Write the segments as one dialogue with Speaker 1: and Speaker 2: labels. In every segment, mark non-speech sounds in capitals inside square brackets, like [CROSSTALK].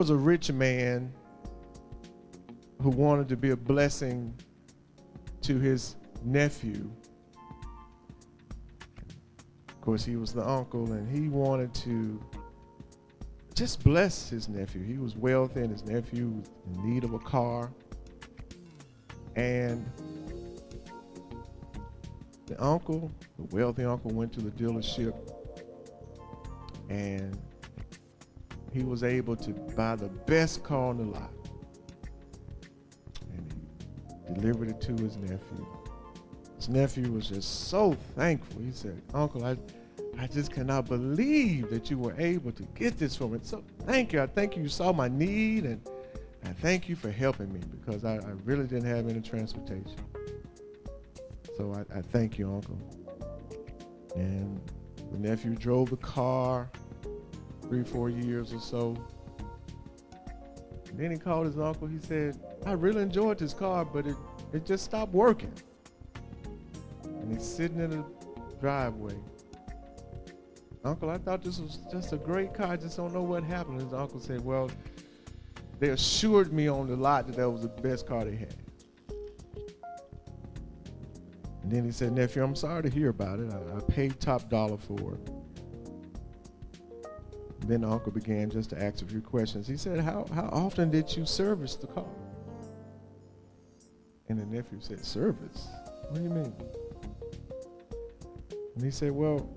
Speaker 1: was a rich man who wanted to be a blessing to his nephew. Of course, he was the uncle, and he wanted to just bless his nephew. He was wealthy, and his nephew was in need of a car. And the uncle, the wealthy uncle, went to the dealership and he was able to buy the best car on the lot. And he delivered it to his nephew. His nephew was just so thankful. He said, Uncle, I, I just cannot believe that you were able to get this for me. So thank you. I thank you. You saw my need and I thank you for helping me because I, I really didn't have any transportation. So I, I thank you, Uncle. And the nephew drove the car three, four years or so. And then he called his uncle. He said, I really enjoyed this car, but it, it just stopped working. And he's sitting in the driveway. Uncle, I thought this was just a great car. I just don't know what happened. His uncle said, Well, they assured me on the lot that that was the best car they had. And then he said, Nephew, I'm sorry to hear about it. I, I paid top dollar for it. Then the uncle began just to ask a few questions. He said, how, how often did you service the car? And the nephew said, Service? What do you mean? And he said, Well,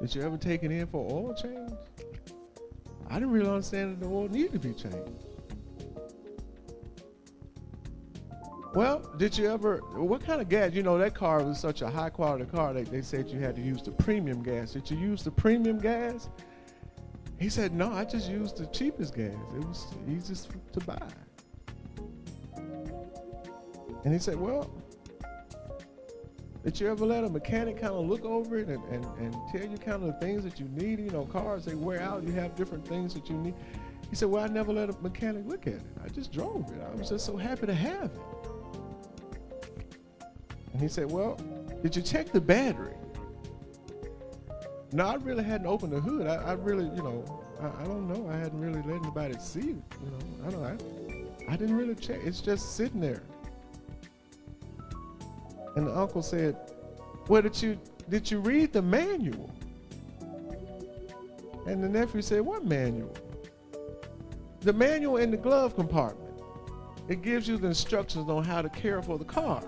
Speaker 1: did you ever take it in for oil change? I didn't really understand that the oil needed to be changed. Well, did you ever, what kind of gas? You know, that car was such a high quality car, they, they said you had to use the premium gas. Did you use the premium gas? He said, no, I just used the cheapest gas. It was easiest to buy. And he said, well, did you ever let a mechanic kind of look over it and, and, and tell you kind of the things that you need? You know, cars, they wear out. You have different things that you need. He said, well, I never let a mechanic look at it. I just drove it. I was just so happy to have it. And he said, Well, did you check the battery? No, I really hadn't opened the hood. I, I really, you know, I, I, don't know. I hadn't really let anybody see it. You know, I don't. I, I didn't really check. It's just sitting there. And the uncle said, "Well, did you did you read the manual?" And the nephew said, "What manual?" The manual in the glove compartment. It gives you the instructions on how to care for the car.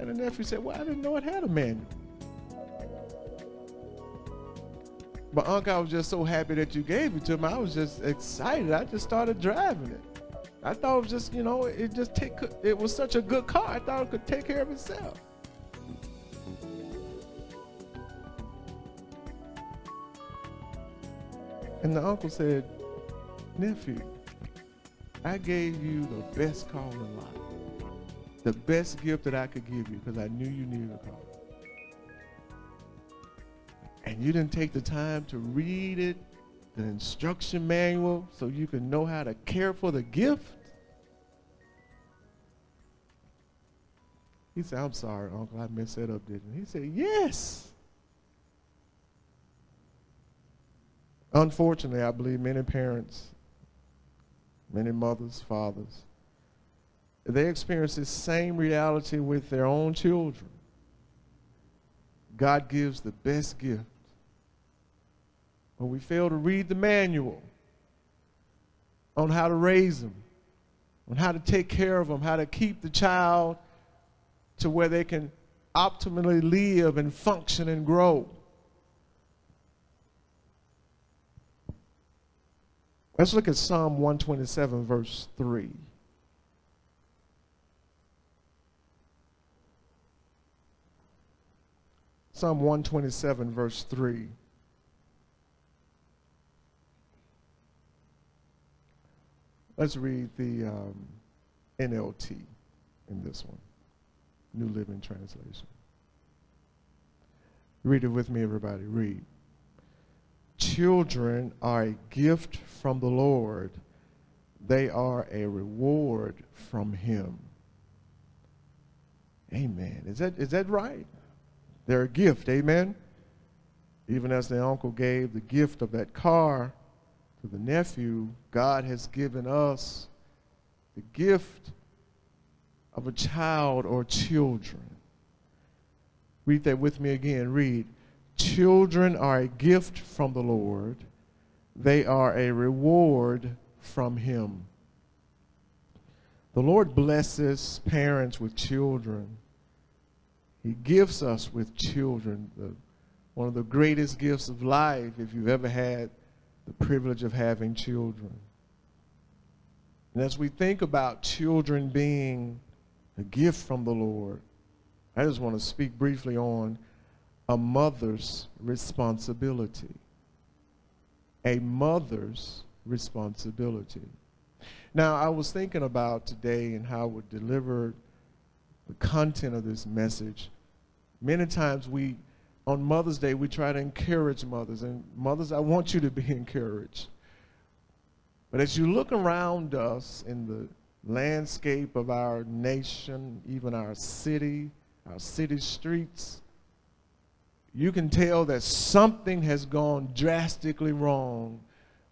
Speaker 1: And the nephew said, Well, I didn't know it had a manual. But Uncle, I was just so happy that you gave it to me. I was just excited. I just started driving it. I thought it was just, you know, it just take it was such a good car. I thought it could take care of itself. And the uncle said, Nephew, I gave you the best car in life. the best gift that I could give you because I knew you needed a car. And you didn't take the time to read it, the instruction manual, so you can know how to care for the gift. He said, I'm sorry, Uncle, I messed that up, didn't I? He said, Yes. Unfortunately, I believe many parents, many mothers, fathers, they experience this same reality with their own children. God gives the best gift. But we fail to read the manual on how to raise them, on how to take care of them, how to keep the child to where they can optimally live and function and grow. Let's look at Psalm 127, verse 3. Psalm 127, verse 3. Let's read the um, NLT in this one, New Living Translation. Read it with me, everybody. Read. Children are a gift from the Lord, they are a reward from Him. Amen. Is that, is that right? They're a gift, amen? Even as the uncle gave the gift of that car with the nephew, God has given us the gift of a child or children. Read that with me again. Read. Children are a gift from the Lord, they are a reward from Him. The Lord blesses parents with children. He gifts us with children. The, one of the greatest gifts of life, if you've ever had the privilege of having children. And as we think about children being a gift from the Lord, I just want to speak briefly on a mother's responsibility. A mother's responsibility. Now, I was thinking about today and how I would deliver the content of this message. Many times we, on Mother's Day, we try to encourage mothers. And mothers, I want you to be [LAUGHS] encouraged. But as you look around us in the landscape of our nation, even our city, our city streets, you can tell that something has gone drastically wrong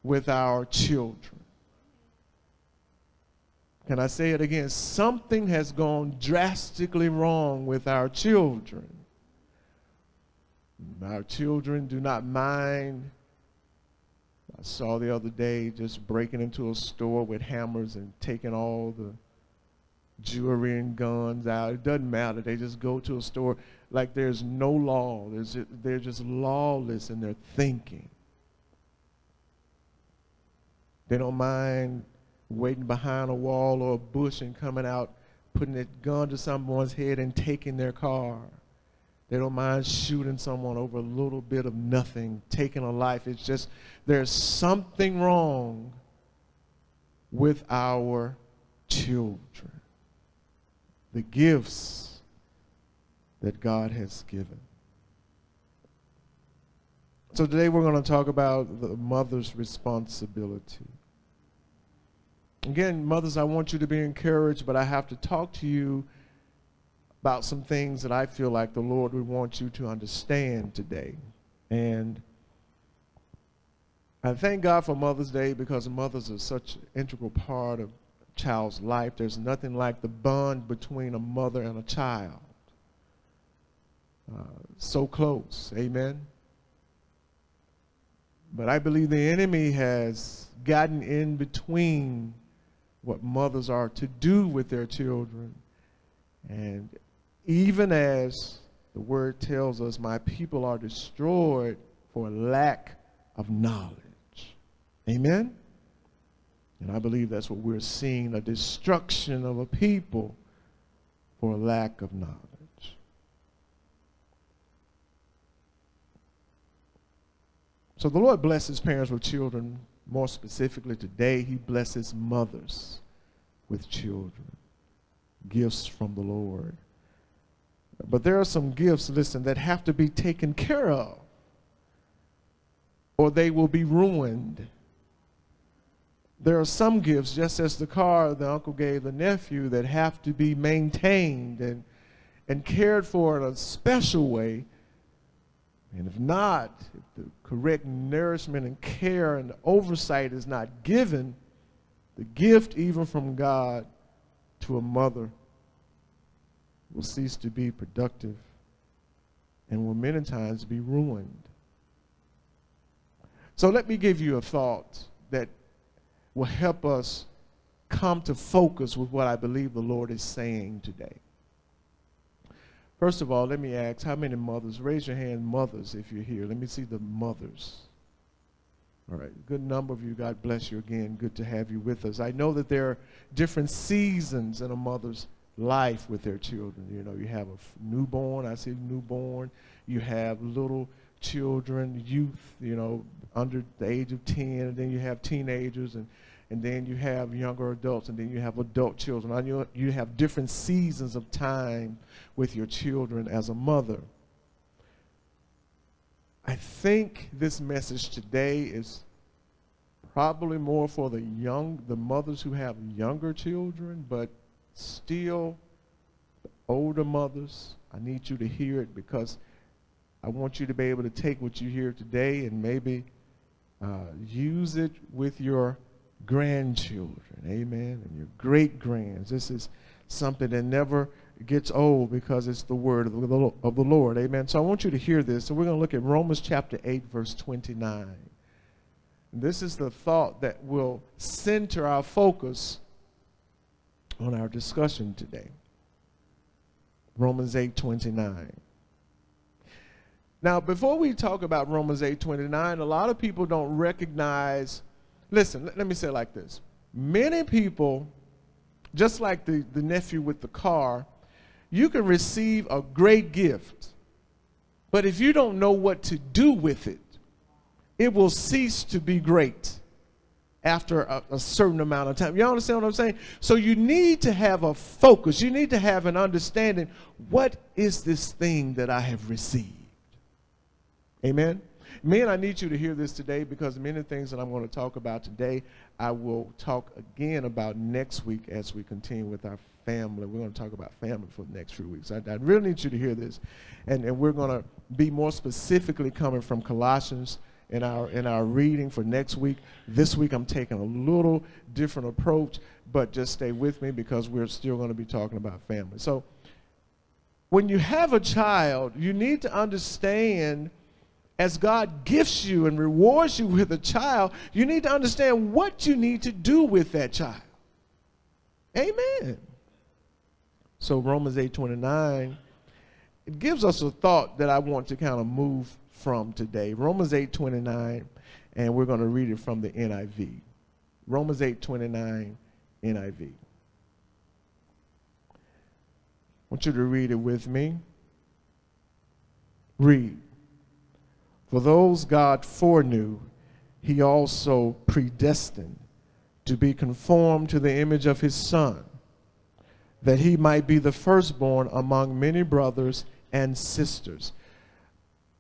Speaker 1: with our children. Can I say it again? Something has gone drastically wrong with our children. Our children do not mind. I saw the other day just breaking into a store with hammers and taking all the jewelry and guns out. It doesn't matter. They just go to a store like there's no law. There's, they're just lawless in their thinking. They don't mind waiting behind a wall or a bush and coming out, putting a gun to someone's head and taking their car. They don't mind shooting someone over a little bit of nothing, taking a life. It's just there's something wrong with our children. The gifts that God has given. So today we're going to talk about the mother's responsibility. Again, mothers, I want you to be encouraged, but I have to talk to you about some things that I feel like the Lord would want you to understand today. And I thank God for Mother's Day because mothers are such an integral part of a child's life. There's nothing like the bond between a mother and a child. Uh, so close. Amen. But I believe the enemy has gotten in between what mothers are to do with their children. And even as the word tells us, my people are destroyed for lack of knowledge. Amen? And I believe that's what we're seeing a destruction of a people for lack of knowledge. So the Lord blesses parents with children more specifically today, he blesses mothers with children, gifts from the Lord. But there are some gifts, listen, that have to be taken care of, or they will be ruined. There are some gifts, just as the car the uncle gave the nephew, that have to be maintained and, and cared for in a special way and if not, if the correct nourishment and care and oversight is not given, the gift, even from God to a mother, will cease to be productive and will many times be ruined. So let me give you a thought that will help us come to focus with what I believe the Lord is saying today. First of all, let me ask how many mothers? Raise your hand, mothers, if you're here. Let me see the mothers. All right, good number of you. God bless you again. Good to have you with us. I know that there are different seasons in a mother's life with their children. You know, you have a newborn, I see newborn. You have little children, youth, you know, under the age of 10, and then you have teenagers, and and then you have younger adults, and then you have adult children. And you, you have different seasons of time with your children as a mother. I think this message today is probably more for the young, the mothers who have younger children, but still, older mothers, I need you to hear it because I want you to be able to take what you hear today and maybe Uh, use it with your grandchildren, amen, and your great grands. This is something that never gets old because it's the word of the, of the Lord, amen. So I want you to hear this. So we're going to look at Romans chapter 8, verse 29. This is the thought that will center our focus on our discussion today. Romans 8 29. Now, before we talk about Romans 8 29, a lot of people don't recognize. Listen, let, let me say it like this. Many people, just like the, the nephew with the car, you can receive a great gift, but if you don't know what to do with it, it will cease to be great after a, a, certain amount of time. You understand what I'm saying? So you need to have a focus. You need to have an understanding. What is this thing that I have received? Amen. Men, I need you to hear this today because many things that I'm going to talk about today, I will talk again about next week as we continue with our family. We're going to talk about family for the next few weeks. I, I really need you to hear this. And, and we're going to be more specifically coming from Colossians in our in our reading for next week. This week I'm taking a little different approach, but just stay with me because we're still going to be talking about family. So when you have a child, you need to understand as God gifts you and rewards you with a child, you need to understand what you need to do with that child. Amen. So Romans 8:29 it gives us a thought that I want to kind of move from today. Romans 8:29 and we're going to read it from the NIV. Romans 8:29 NIV. I want you to read it with me. Read. For those God foreknew, he also predestined to be conformed to the image of his Son, that he might be the firstborn among many brothers and sisters.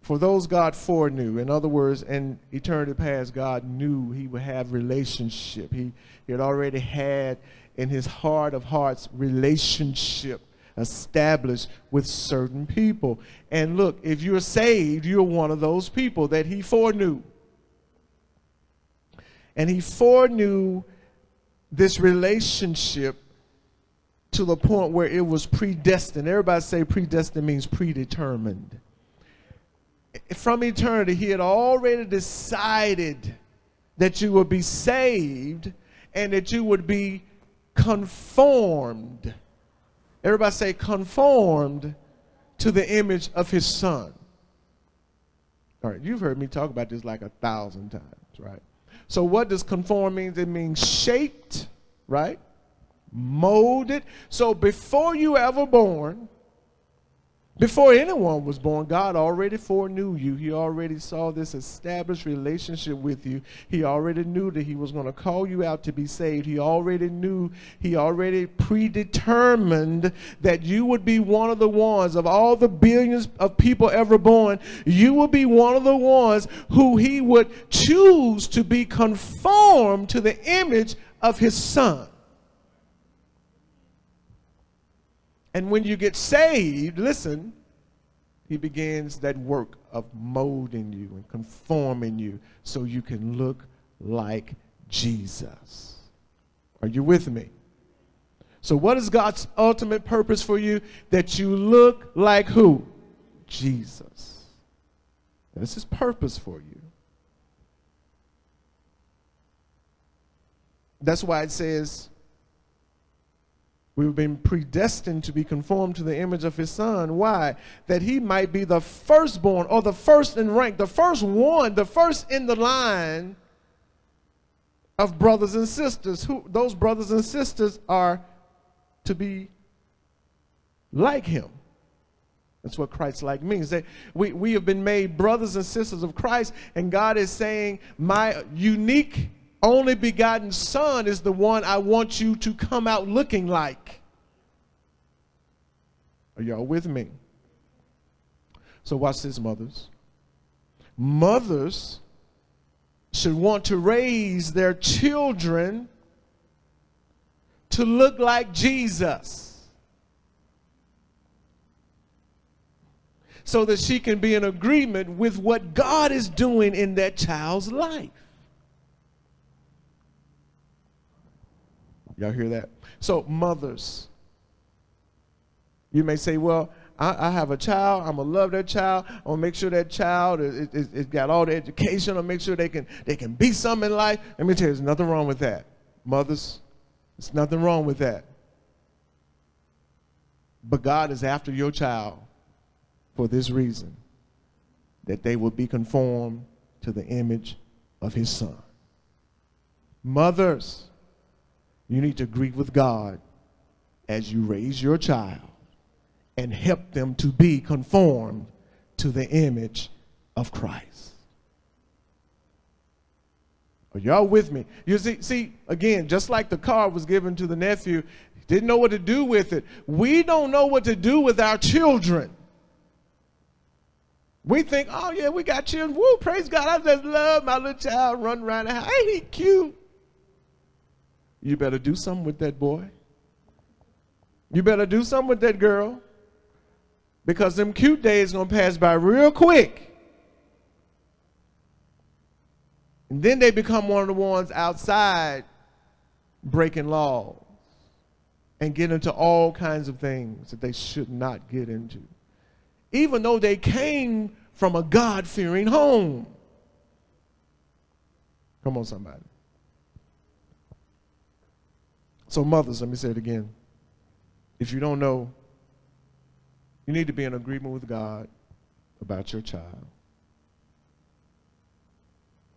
Speaker 1: For those God foreknew, in other words, in eternity past, God knew he would have relationship. He, he had already had in his heart of hearts relationship established with certain people. And look, if you're saved, you're one of those people that he foreknew. And he foreknew this relationship to the point where it was predestined. Everybody say predestined means predetermined. From eternity, he had already decided that you would be saved and that you would be conformed Everybody say, conformed to the image of his son. All right, you've heard me talk about this like a thousand times, right? So, what does conform mean? It means shaped, right? Molded. So, before you ever born, before anyone was born, God already foreknew you. He already saw this established relationship with you. He already knew that He was going to call you out to be saved. He already knew, He already predetermined that you would be one of the ones of all the billions of people ever born. You would be one of the ones who He would choose to be conformed to the image of His Son. And when you get saved, listen, he begins that work of molding you and conforming you so you can look like Jesus. Are you with me? So, what is God's ultimate purpose for you? That you look like who? Jesus. That's his purpose for you. That's why it says, We've been predestined to be conformed to the image of his son. Why? That he might be the firstborn or the first in rank, the first one, the first in the line of brothers and sisters. Who those brothers and sisters are to be like him. That's what Christ like means. That we, we have been made brothers and sisters of Christ, and God is saying, My unique only begotten son is the one I want you to come out looking like. Are y'all with me? So, watch this, mothers. Mothers should want to raise their children to look like Jesus. So that she can be in agreement with what God is doing in that child's life. Y'all hear that? So, mothers, you may say, well, I, I have a child. I'm gonna love that child. I'm gonna make sure that child is, is, is got all the education. I'll make sure they can they can be something in life. Let me tell you, there's nothing wrong with that, mothers. There's nothing wrong with that. But God is after your child for this reason that they will be conformed to the image of his son. Mothers, you need to agree with God as you raise your child and help them to be conformed to the image of Christ. Are y'all with me? You see, see, again, just like the car was given to the nephew, didn't know what to do with it. We don't know what to do with our children. We think, oh yeah, we got children. Woo, praise God. I just love my little child running around the house. Ain't he cute? You better do something with that boy. You better do something with that girl. Because them cute days gonna pass by real quick. And then they become one of the ones outside breaking laws and get into all kinds of things that they should not get into. Even though they came from a God fearing home. Come on, somebody. So, mothers, let me say it again. If you don't know, you need to be in agreement with God about your child.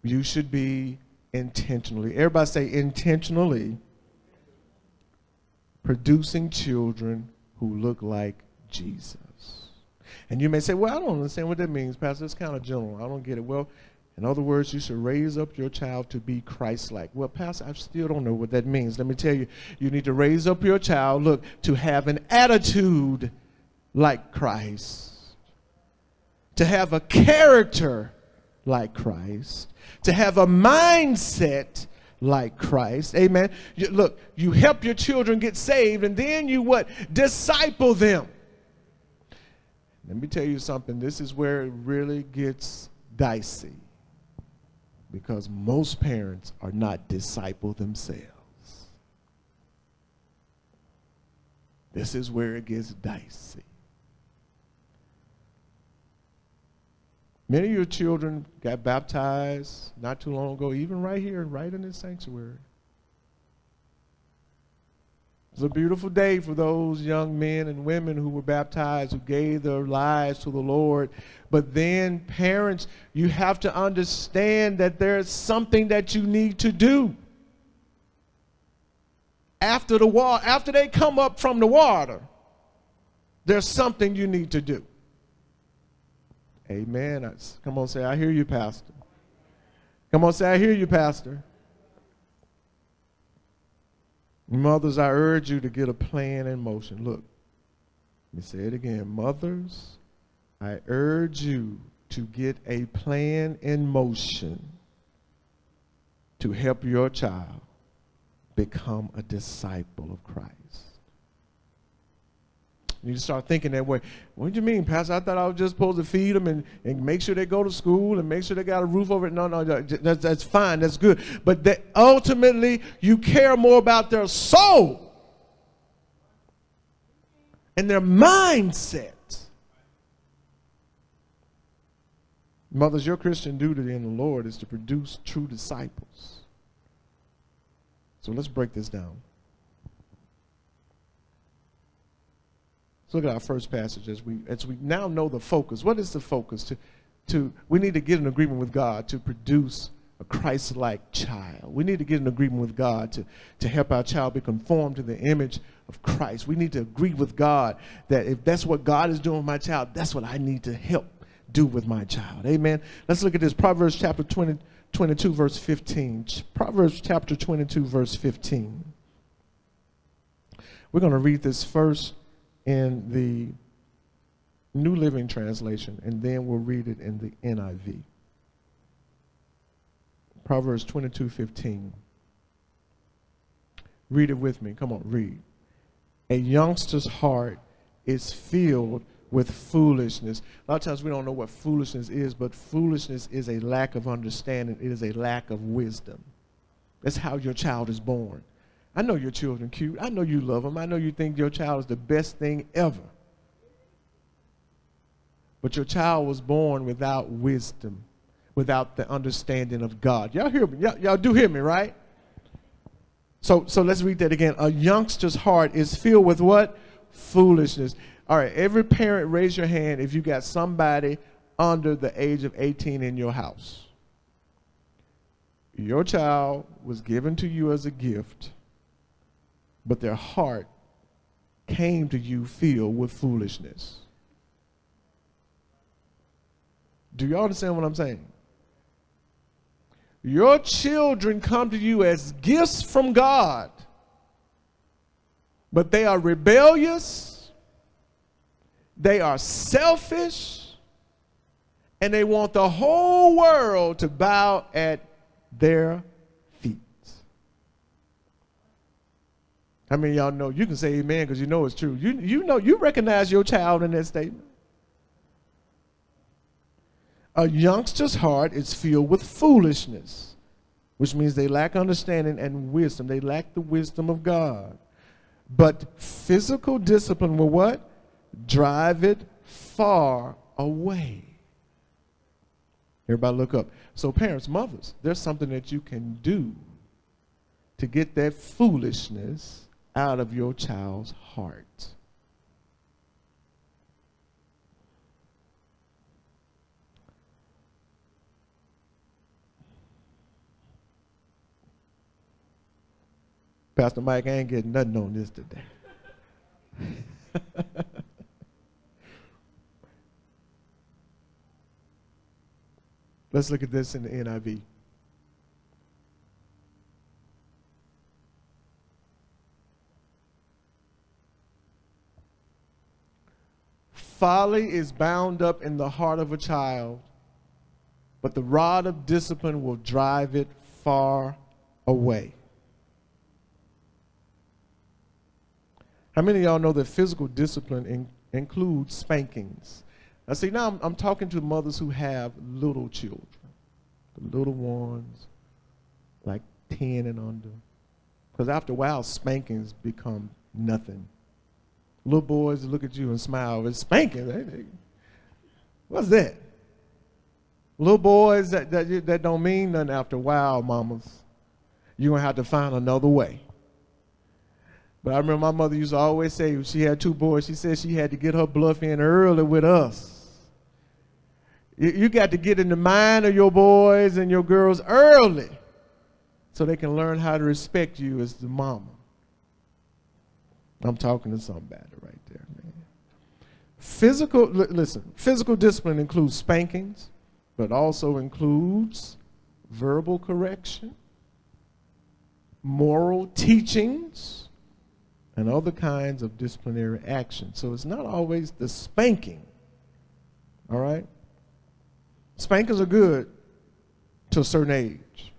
Speaker 1: You should be intentionally, everybody say intentionally, producing children who look like Jesus. And you may say, well, I don't understand what that means, Pastor. It's kind of general. I don't get it. Well, in other words, you should raise up your child to be Christ like. Well, Pastor, I still don't know what that means. Let me tell you, you need to raise up your child, look, to have an attitude like Christ, to have a character like Christ, to have a mindset like Christ. Amen. You, look, you help your children get saved, and then you what? Disciple them. Let me tell you something. This is where it really gets dicey. Because most parents are not disciple themselves. This is where it gets dicey. Many of your children got baptized not too long ago, even right here, right in this sanctuary. It's a beautiful day for those young men and women who were baptized, who gave their lives to the Lord. But then, parents, you have to understand that there's something that you need to do. After the water, after they come up from the water, there's something you need to do. Amen. Come on, say, I hear you, Pastor. Come on, say, I hear you, Pastor. Mothers, I urge you to get a plan in motion. Look, let me say it again. Mothers, I urge you to get a plan in motion to help your child become a disciple of Christ. You need start thinking that way. What do you mean, Pastor? I thought I was just supposed to feed them and, and make sure they go to school and make sure they got a roof over it. No, no, that's, that's fine. That's good. But that ultimately, you care more about their soul and their mindset. Mothers, your Christian duty in the Lord is to produce true disciples. So let's break this down. Look at our first passage as we as we now know the focus. What is the focus? To to we need to get an agreement with God to produce a Christ-like child. We need to get an agreement with God to, to help our child be conformed to the image of Christ. We need to agree with God that if that's what God is doing with my child, that's what I need to help do with my child. Amen. Let's look at this. Proverbs chapter 20, 22, verse 15. Proverbs chapter 22, verse 15. We're going to read this first in the New Living Translation, and then we'll read it in the NIV. Proverbs 22 15. Read it with me. Come on, read. A youngster's heart is filled with foolishness. A lot of times we don't know what foolishness is, but foolishness is a lack of understanding, it is a lack of wisdom. That's how your child is born I know your children cute. I know you love them. I know you think your child is the best thing ever. But your child was born without wisdom, without the understanding of God. Y'all hear me? Y'all, y'all do hear me, right? So, so let's read that again. A youngster's heart is filled with what? Foolishness. All right, every parent raise your hand if you got somebody under the age of 18 in your house. Your child was given to you as a gift, but their heart came to you filled with foolishness. Do you understand what I'm saying? Your children come to you as gifts from God, but they are rebellious, they are selfish, and they want the whole world to bow at their feet. How many y'all know? You can say amen because you know it's true. You, you know, you recognize your child in that statement. A youngster's heart is filled with foolishness, which means they lack understanding and wisdom. They lack the wisdom of God. But physical discipline will what? Drive it far away. Everybody look up. So parents, mothers, there's something that you can do to get that foolishness out of your child's heart. Pastor Mike, I ain't getting nothing on this today. [LAUGHS] Let's look at this in the NIV. Folly is bound up in the heart of a child, but the rod of discipline will drive it far away. How many of y'all know that physical discipline in, includes spankings? Now, see, now I'm, I'm, talking to mothers who have little children, the little ones, like 10 and under. Because after a while, spankings become nothing. Little boys look at you and smile. It's spanking. What's that? Little boys that, that, that don't mean nothing after a while, mamas. You're going to have to find another way. But I remember my mother used to always say, she had two boys, she said she had to get her bluff in early with us. You, you got to get in the mind of your boys and your girls early so they can learn how to respect you as the mama. I'm talking to somebody right there, man. Physical, listen, physical discipline includes spankings, but also includes verbal correction, moral teachings, and other kinds of disciplinary action. So it's not always the spanking. All right? Spankings are good to a certain age,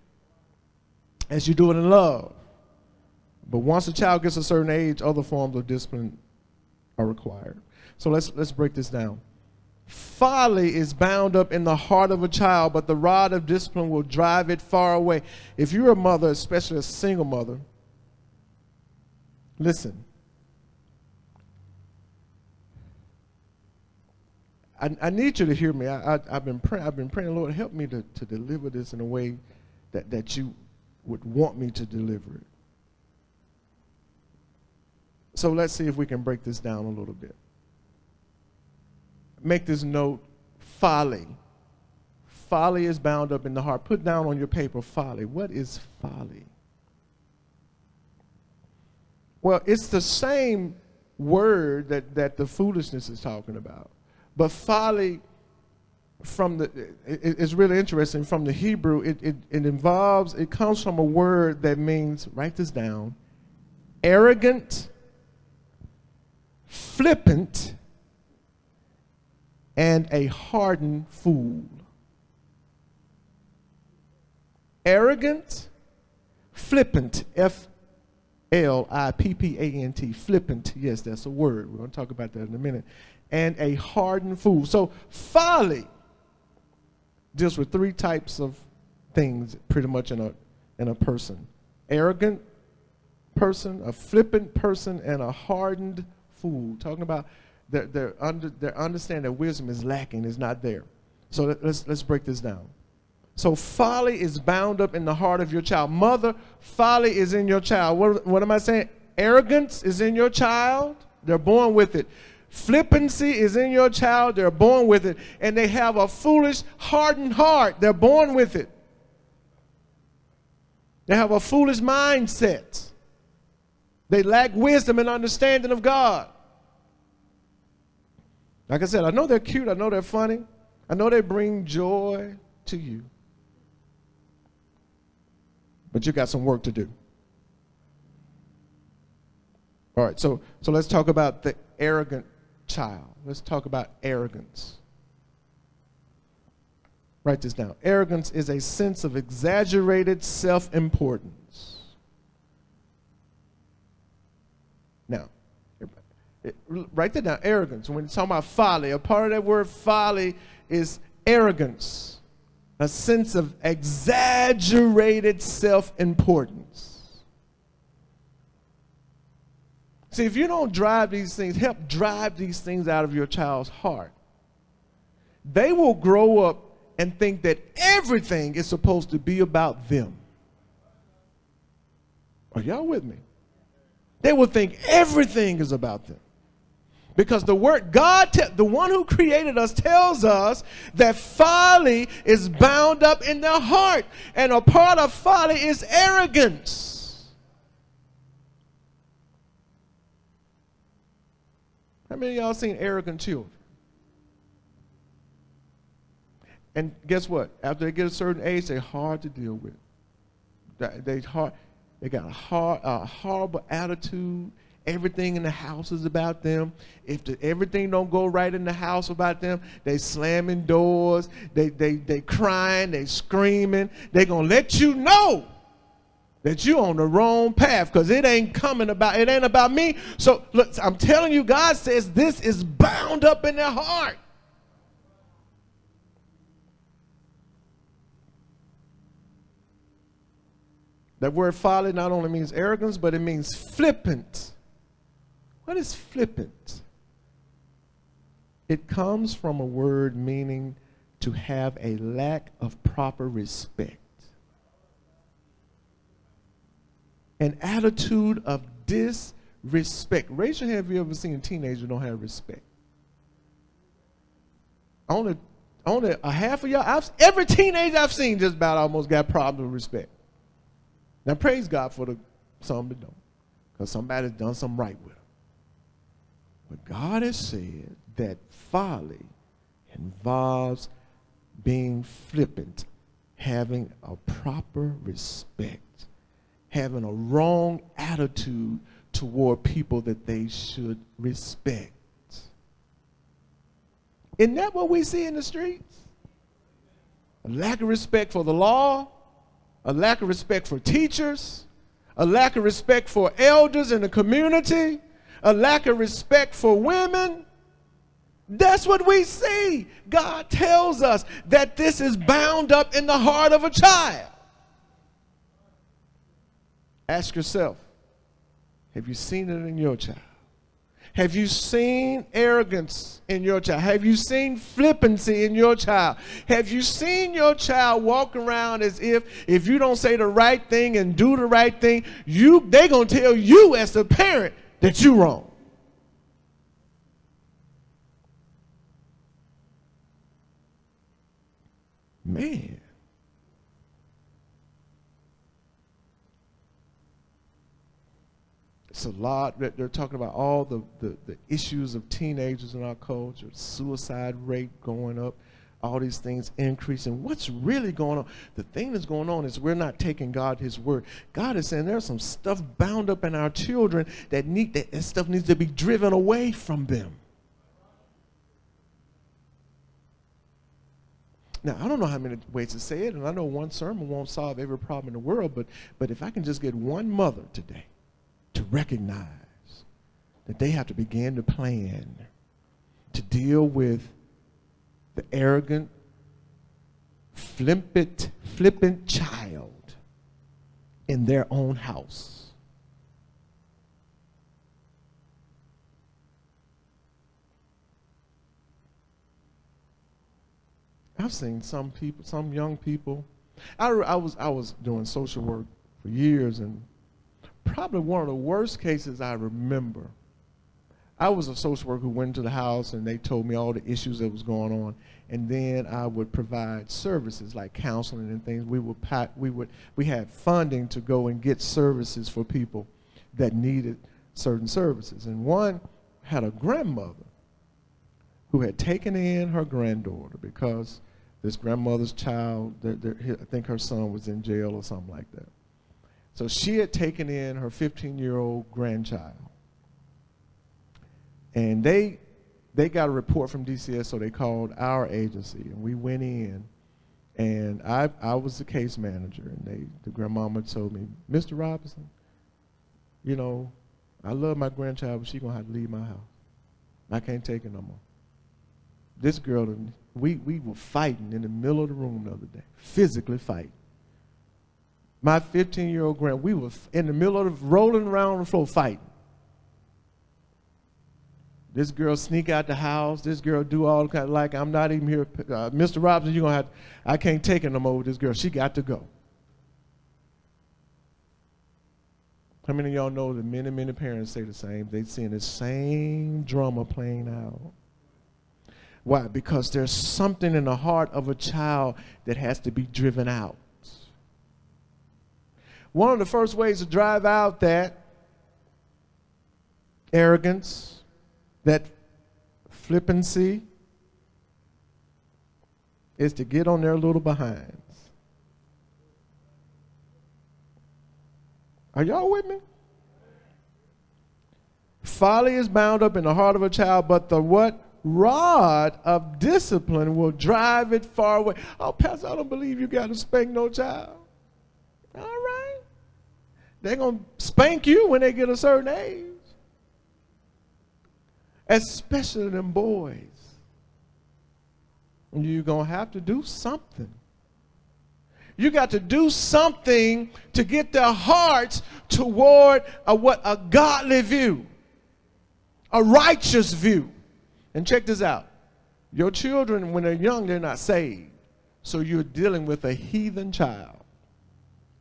Speaker 1: as you do it in love. But once a child gets a certain age, other forms of discipline are required. So let's, let's break this down. Folly is bound up in the heart of a child, but the rod of discipline will drive it far away. If you're a mother, especially a single mother, Listen. I, I need you to hear me. I, have been praying. I've been praying, Lord, help me to, to deliver this in a way that, that you would want me to deliver it. So let's see if we can break this down a little bit. Make this note folly. Folly is bound up in the heart. Put down on your paper folly. What is folly? Well, it's the same word that, that the foolishness is talking about. But folly from the it, it's really interesting from the Hebrew, it, it, it involves, it comes from a word that means, write this down, arrogant, flippant, and a hardened fool. Arrogant, flippant, F L I P P A N T, flippant. Yes, that's a word. We're going to talk about that in a minute. And a hardened fool. So, folly deals with three types of things pretty much in a, in a person arrogant, person, a flippant person, and a hardened fool. Talking about their, their, under, their understanding that wisdom is lacking, is not there. So let, let's, let's break this down. So folly is bound up in the heart of your child. Mother, folly is in your child. What, what am I saying? Arrogance is in your child. They're born with it. Flippancy is in your child. They're born with it. And they have a foolish, hardened heart. They're born with it. They have a foolish mindset. They lack wisdom and understanding of God. Like I said, I know they're cute. I know they're funny. I know they bring joy to you. But you got some work to do. All right, so, so let's talk about the arrogant child. Let's talk about arrogance. Write this down. Arrogance is a sense of exaggerated self importance. Now, write that down. Arrogance. When you're talking about folly, a part of that word folly is arrogance a sense of exaggerated self importance. See, if you don't drive these things, help drive these things out of your child's heart, they will grow up and think that everything is supposed to be about them. Are y'all with me? They will think everything is about them. Because the word God, te- the one who created us, tells us that folly is bound up in the heart. And a part of folly is arrogance. How many of y'all seen arrogant children? And guess what? After they get a certain age, they're hard to deal with. They, hard, they got a, hard, a horrible attitude everything in the house is about them. If the, everything don't go right in the house about them, they slamming doors, they, they, they crying, they screaming. They to let you know that you on the wrong path because it ain't coming about, it ain't about me. So look, I'm telling you, God says this is bound up in their heart. That word folly not only means arrogance, but it means flippant. What is flippant? It comes from a word meaning to have a lack of proper respect. An attitude of disrespect. Raise your hand if you ever seen a teenager don't have respect. Only, only a half of y'all, I've, every teenager I've seen just about almost got problems with respect. Now praise God for the some that don't, because somebody's done something right. But God has said that folly involves being flippant, having a proper respect, having a wrong attitude toward people that they should respect. Isn't that what we see in the streets? A lack of respect for the law, a lack of respect for teachers, a lack of respect for elders in the community, a lack of respect for women. That's what we see. God tells us that this is bound up in the heart of a child. Ask yourself have you seen it in your child? Have you seen arrogance in your child? Have you seen flippancy in your child? Have you seen your child walk around as if if you don't say the right thing and do the right thing, you they're gonna tell you as a parent that you wrong. Man. It's a lot. They're talking about all the, the, the issues of teenagers in our culture, suicide rate going up, all these things increasing. What's really going on? The thing that's going on is we're not taking God His word. God is saying there's some stuff bound up in our children that need that, that stuff needs to be driven away from them. Now, I don't know how many ways to say it, and I know one sermon won't solve every problem in the world, but, but if I can just get one mother today to recognize that they have to begin to plan to deal with the arrogant, flippant, flippant child in their own house. I've seen some people, some young people. I, I, was, I was doing social work for years, and probably one of the worst cases I remember I was a social worker who went to the house and they told me all the issues that was going on, and then I would provide services like counseling and things. We would we would we had funding to go and get services for people that needed certain services, and one had a grandmother who had taken in her granddaughter because this grandmother's child, I think her son was in jail or something like that. So she had taken in her 15 year old grandchild. And they, they got a report from DCS, so they called our agency, and we went in. And I, I was the case manager, and they, the grandmama told me, Mr. Robinson, you know, I love my grandchild, but she's to have to leave my house. I can't take it no more. This girl, we, we were fighting in the middle of the room the other day, physically fighting. My 15 year old grand, we were in the middle of the, rolling around the floor fighting. This girl sneak out the house. This girl do all kind of like I'm not even here. Uh, Mr. Robinson, you're gonna have. I can't take it no more with this girl. She got to go. How many of y'all know that many, many parents say the same? They seeing the same drama playing out. Why? Because there's something in the heart of a child that has to be driven out. One of the first ways to drive out that arrogance, that flippancy, is to get on their little behinds. Are y'all with me? Folly is bound up in the heart of a child, but the what? rod of discipline will drive it far away. Oh, Pastor, I don't believe you got to spank no child. All right. They're going to spank you when they get a certain age. Especially them boys. You're going to have to do something. You got to do something to get their hearts toward a, what a godly view, a righteous view. And check this out. Your children, when they're young, they're not saved. So you're dealing with a heathen child.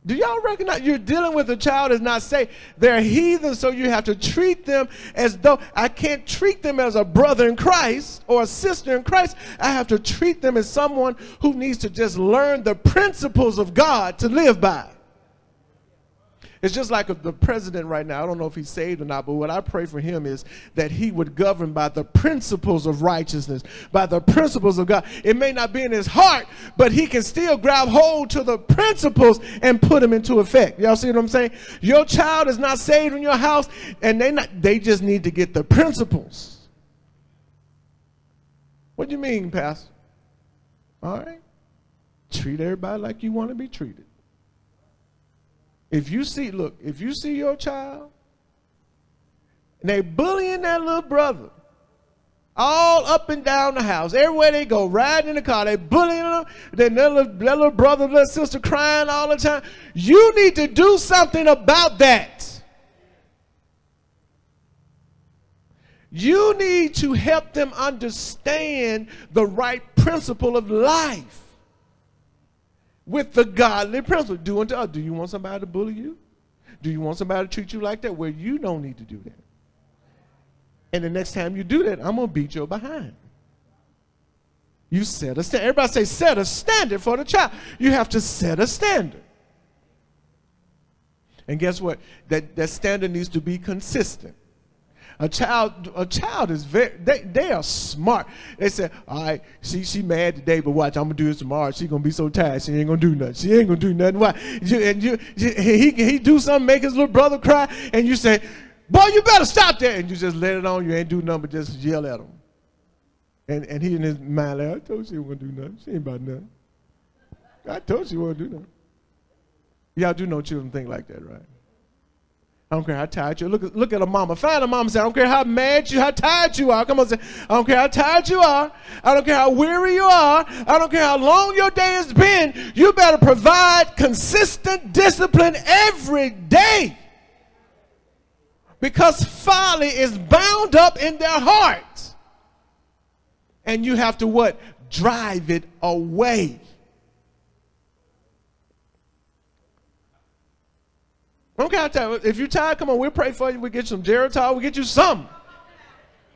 Speaker 1: Do y'all recognize you're dealing with a child that's not saved? They're heathen, so you have to treat them as though I can't treat them as a brother in Christ or a sister in Christ. I have to treat them as someone who needs to just learn the principles of God to live by. It's just like the president right now. I don't know if he's saved or not, but what I pray for him is that he would govern by the principles of righteousness, by the principles of God. It may not be in his heart, but he can still grab hold to the principles and put them into effect. Y'all see what I'm saying? Your child is not saved in your house, and they not they just need to get the principles. What do you mean, Pastor? All right. Treat everybody like you want to be treated. If you see, look, if you see your child and they bullying that little brother all up and down the house, everywhere they go, riding in the car, they bullying them, then their little, their little brother, little sister crying all the time. You need to do something about that. You need to help them understand the right principle of life with the godly principle. Do unto others. Do you want somebody to bully you? Do you want somebody to treat you like that? Well, you don't need to do that. And the next time you do that, I'm gonna beat your behind. You set a standard. Everybody say set a standard for the child. You have to set a standard. And guess what? That, that standard needs to be consistent. A child, a child is very, they, they are smart. They say, all right, she, she mad today, but watch, I'm gonna do this tomorrow. She gonna be so tired, she ain't gonna do nothing. She ain't gonna do nothing. Why? You, and you, he, he do something, make his little brother cry, and you say, boy, you better stop that. And you just let it on. You ain't do nothing but just yell at him. And, and he in his mind, like, I told you wouldn't do nothing. She ain't about nothing. I told you wouldn't do nothing. Y'all do know children think like that, right? I don't care how tired you are. Look, look at a mama. Find a mama say, I don't care how mad you, how tired you are. Come on, say, I don't care how tired you are. I don't care how weary you are. I don't care how long your day has been. You better provide consistent discipline every day. Because folly is bound up in their hearts. And you have to what? drive it away. Okay, I'll tell you, if you're tired, come on, we'll pray for you. We'll get you some Geritol. We'll get you some.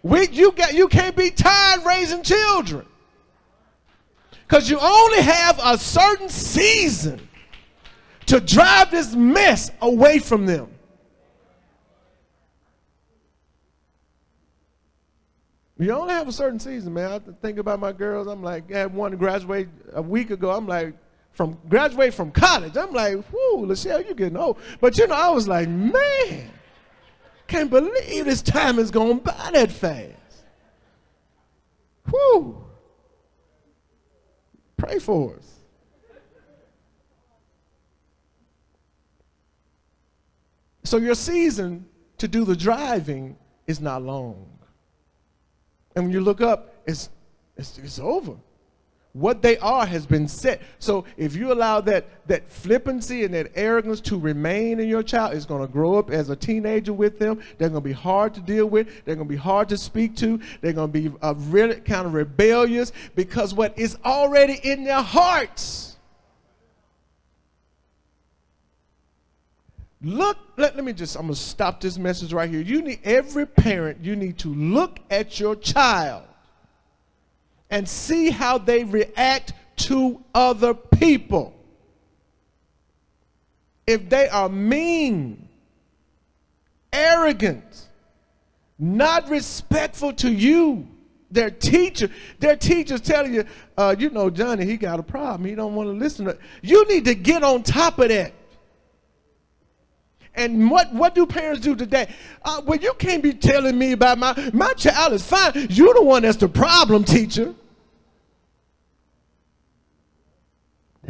Speaker 1: We, you, got, you can't be tired raising children. Because you only have a certain season to drive this mess away from them. You only have a certain season, man. I think about my girls. I'm like, I had one graduate a week ago. I'm like, from graduate from college. I'm like, whoo, Lachelle, you getting old. But you know, I was like, man, can't believe this time is going by that fast. Whoo. Pray for us. So your season to do the driving is not long. And when you look up, it's, it's, it's over. What they are has been set. So if you allow that, that flippancy and that arrogance to remain in your child, it's going to grow up as a teenager with them. They're going to be hard to deal with. They're going to be hard to speak to. They're going to be uh, really kind of rebellious because what is already in their hearts. Look, let, let me just, I'm going to stop this message right here. You need, every parent, you need to look at your child and see how they react to other people. If they are mean, arrogant, not respectful to you, their teacher, their teachers telling you, uh, you know, Johnny, he got a problem. He don't want to listen to. You need to get on top of that. And what, what do parents do today? Uh, well, you can't be telling me about my my child is fine. You're the one that's the problem, teacher.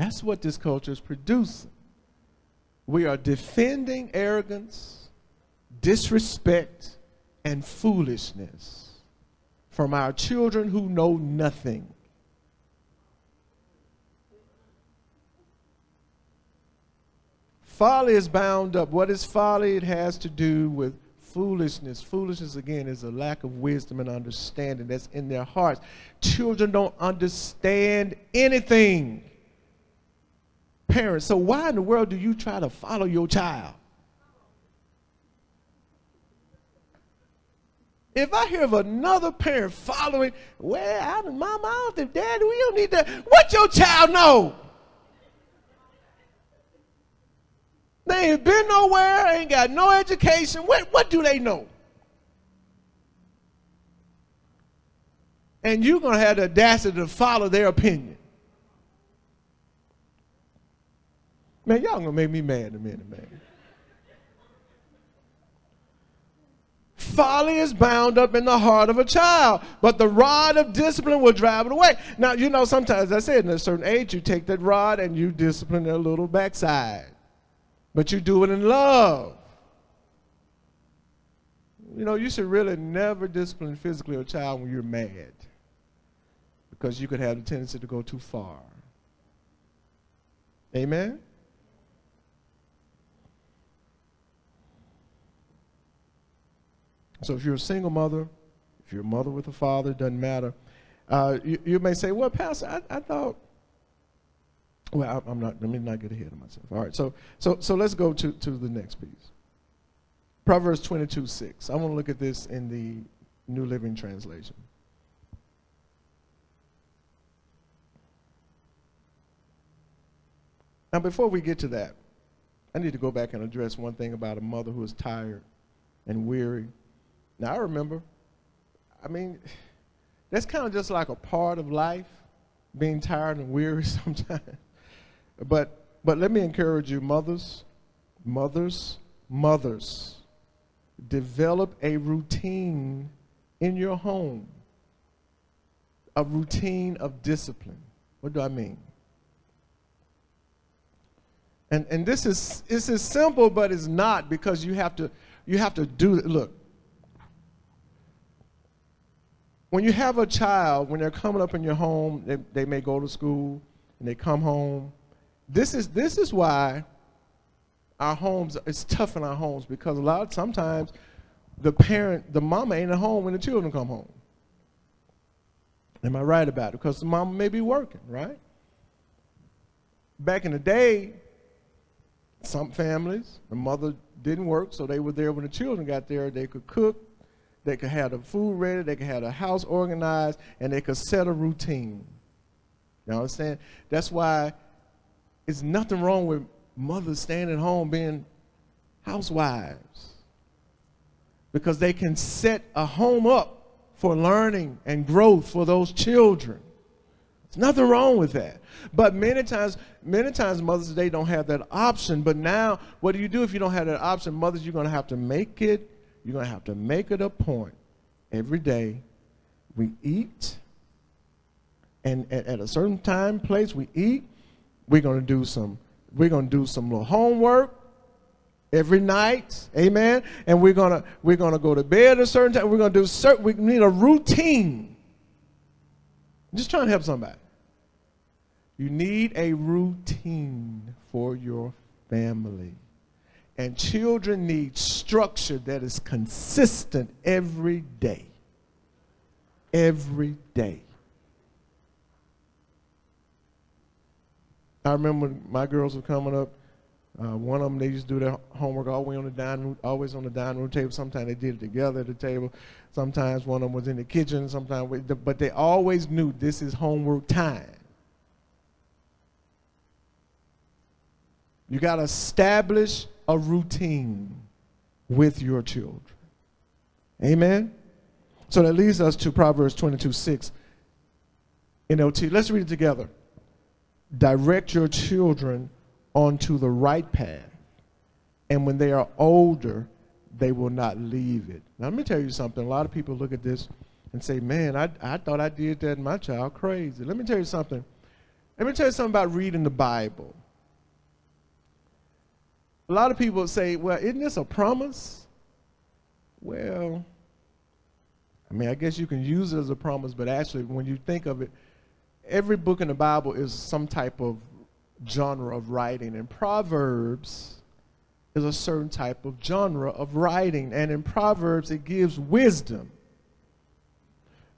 Speaker 1: That's what this culture is producing. We are defending arrogance, disrespect, and foolishness from our children who know nothing. Folly is bound up. What is folly? It has to do with foolishness. Foolishness, again, is a lack of wisdom and understanding that's in their hearts. Children don't understand anything parents. So why in the world do you try to follow your child? If I hear of another parent following, well, I, mom, I don't daddy, we don't need that. What your child know? They ain't been nowhere, ain't got no education. What, what do they know? And you're going to have the audacity to follow their opinion. Man, y'all gonna make me mad in a minute, man. Folly is bound up in the heart of a child, but the rod of discipline will drive it away. Now, you know, sometimes I said in a certain age, you take that rod and you discipline their little backside, but you do it in love. You know, you should really never discipline physically a child when you're mad because you could have the tendency to go too far. Amen? So if you're a single mother, if you're a mother with a father, it doesn't matter. Uh, you, you, may say, well, Pastor, I, I thought, well, I, am not, let me not get ahead of myself. All right, so, so, so let's go to, to the next piece. Proverbs 22, 6. I want to look at this in the New Living Translation. Now, before we get to that, I need to go back and address one thing about a mother who is tired and weary now, I remember, I mean, that's kind of just like a part of life, being tired and weary [LAUGHS] sometimes. but, but let me encourage you, mothers, mothers, mothers, develop a routine in your home, a routine of discipline. What do I mean? And, and this is this is simple, but it's not because you have to you have to do look when you have a child, when they're coming up in your home, they, they may go to school and they come home. This is, this is why our homes, it's tough in our homes because a lot of sometimes the parent, the mama ain't at home when the children come home. Am I right about it? Because the mom may be working, right? Back in the day, some families, the mother didn't work, so they were there when the children got there. They could cook, they could have the food ready, they could have the house organized, and they could set a routine. You understand? That's why it's nothing wrong with mothers staying at home being housewives. Because they can set a home up for learning and growth for those children. There's nothing wrong with that. But many times, many times mothers today don't have that option. But now, what do you do if you don't have that option? Mothers, you're going to have to make it, you're going to have to make it a point every day. We eat, and at, at a certain time, place, we eat. We're going to do some, we're going to do some little homework every night amen? And we're gonna we're gonna go to bed at a certain time. We're gonna do certain we need a routine. I'm just trying to help somebody. You need a routine for your family and children need structure that is consistent every day every day i remember my girls were coming up uh, one of them, they used to do their homework always on the dining always on the dining room table. Sometimes they did it together at the table. Sometimes one of them was in the kitchen. Sometimes, but they always knew this is homework time. You got to establish a routine with your children. Amen. So that leads us to Proverbs 22 6 NLT. Let's read it together. Direct your children onto the right path. And when they are older, they will not leave it. Now, let me tell you something. A lot of people look at this and say, man, I, I thought I did that in my child. Crazy. Let me tell you something. Let me tell you something about reading the Bible. A lot of people say, well, isn't this a promise? Well, I mean, I guess you can use it as a promise, but actually, when you think of it, every book in the Bible is some type of genre of writing. And Proverbs is a certain type of genre of writing. And in Proverbs, it gives wisdom.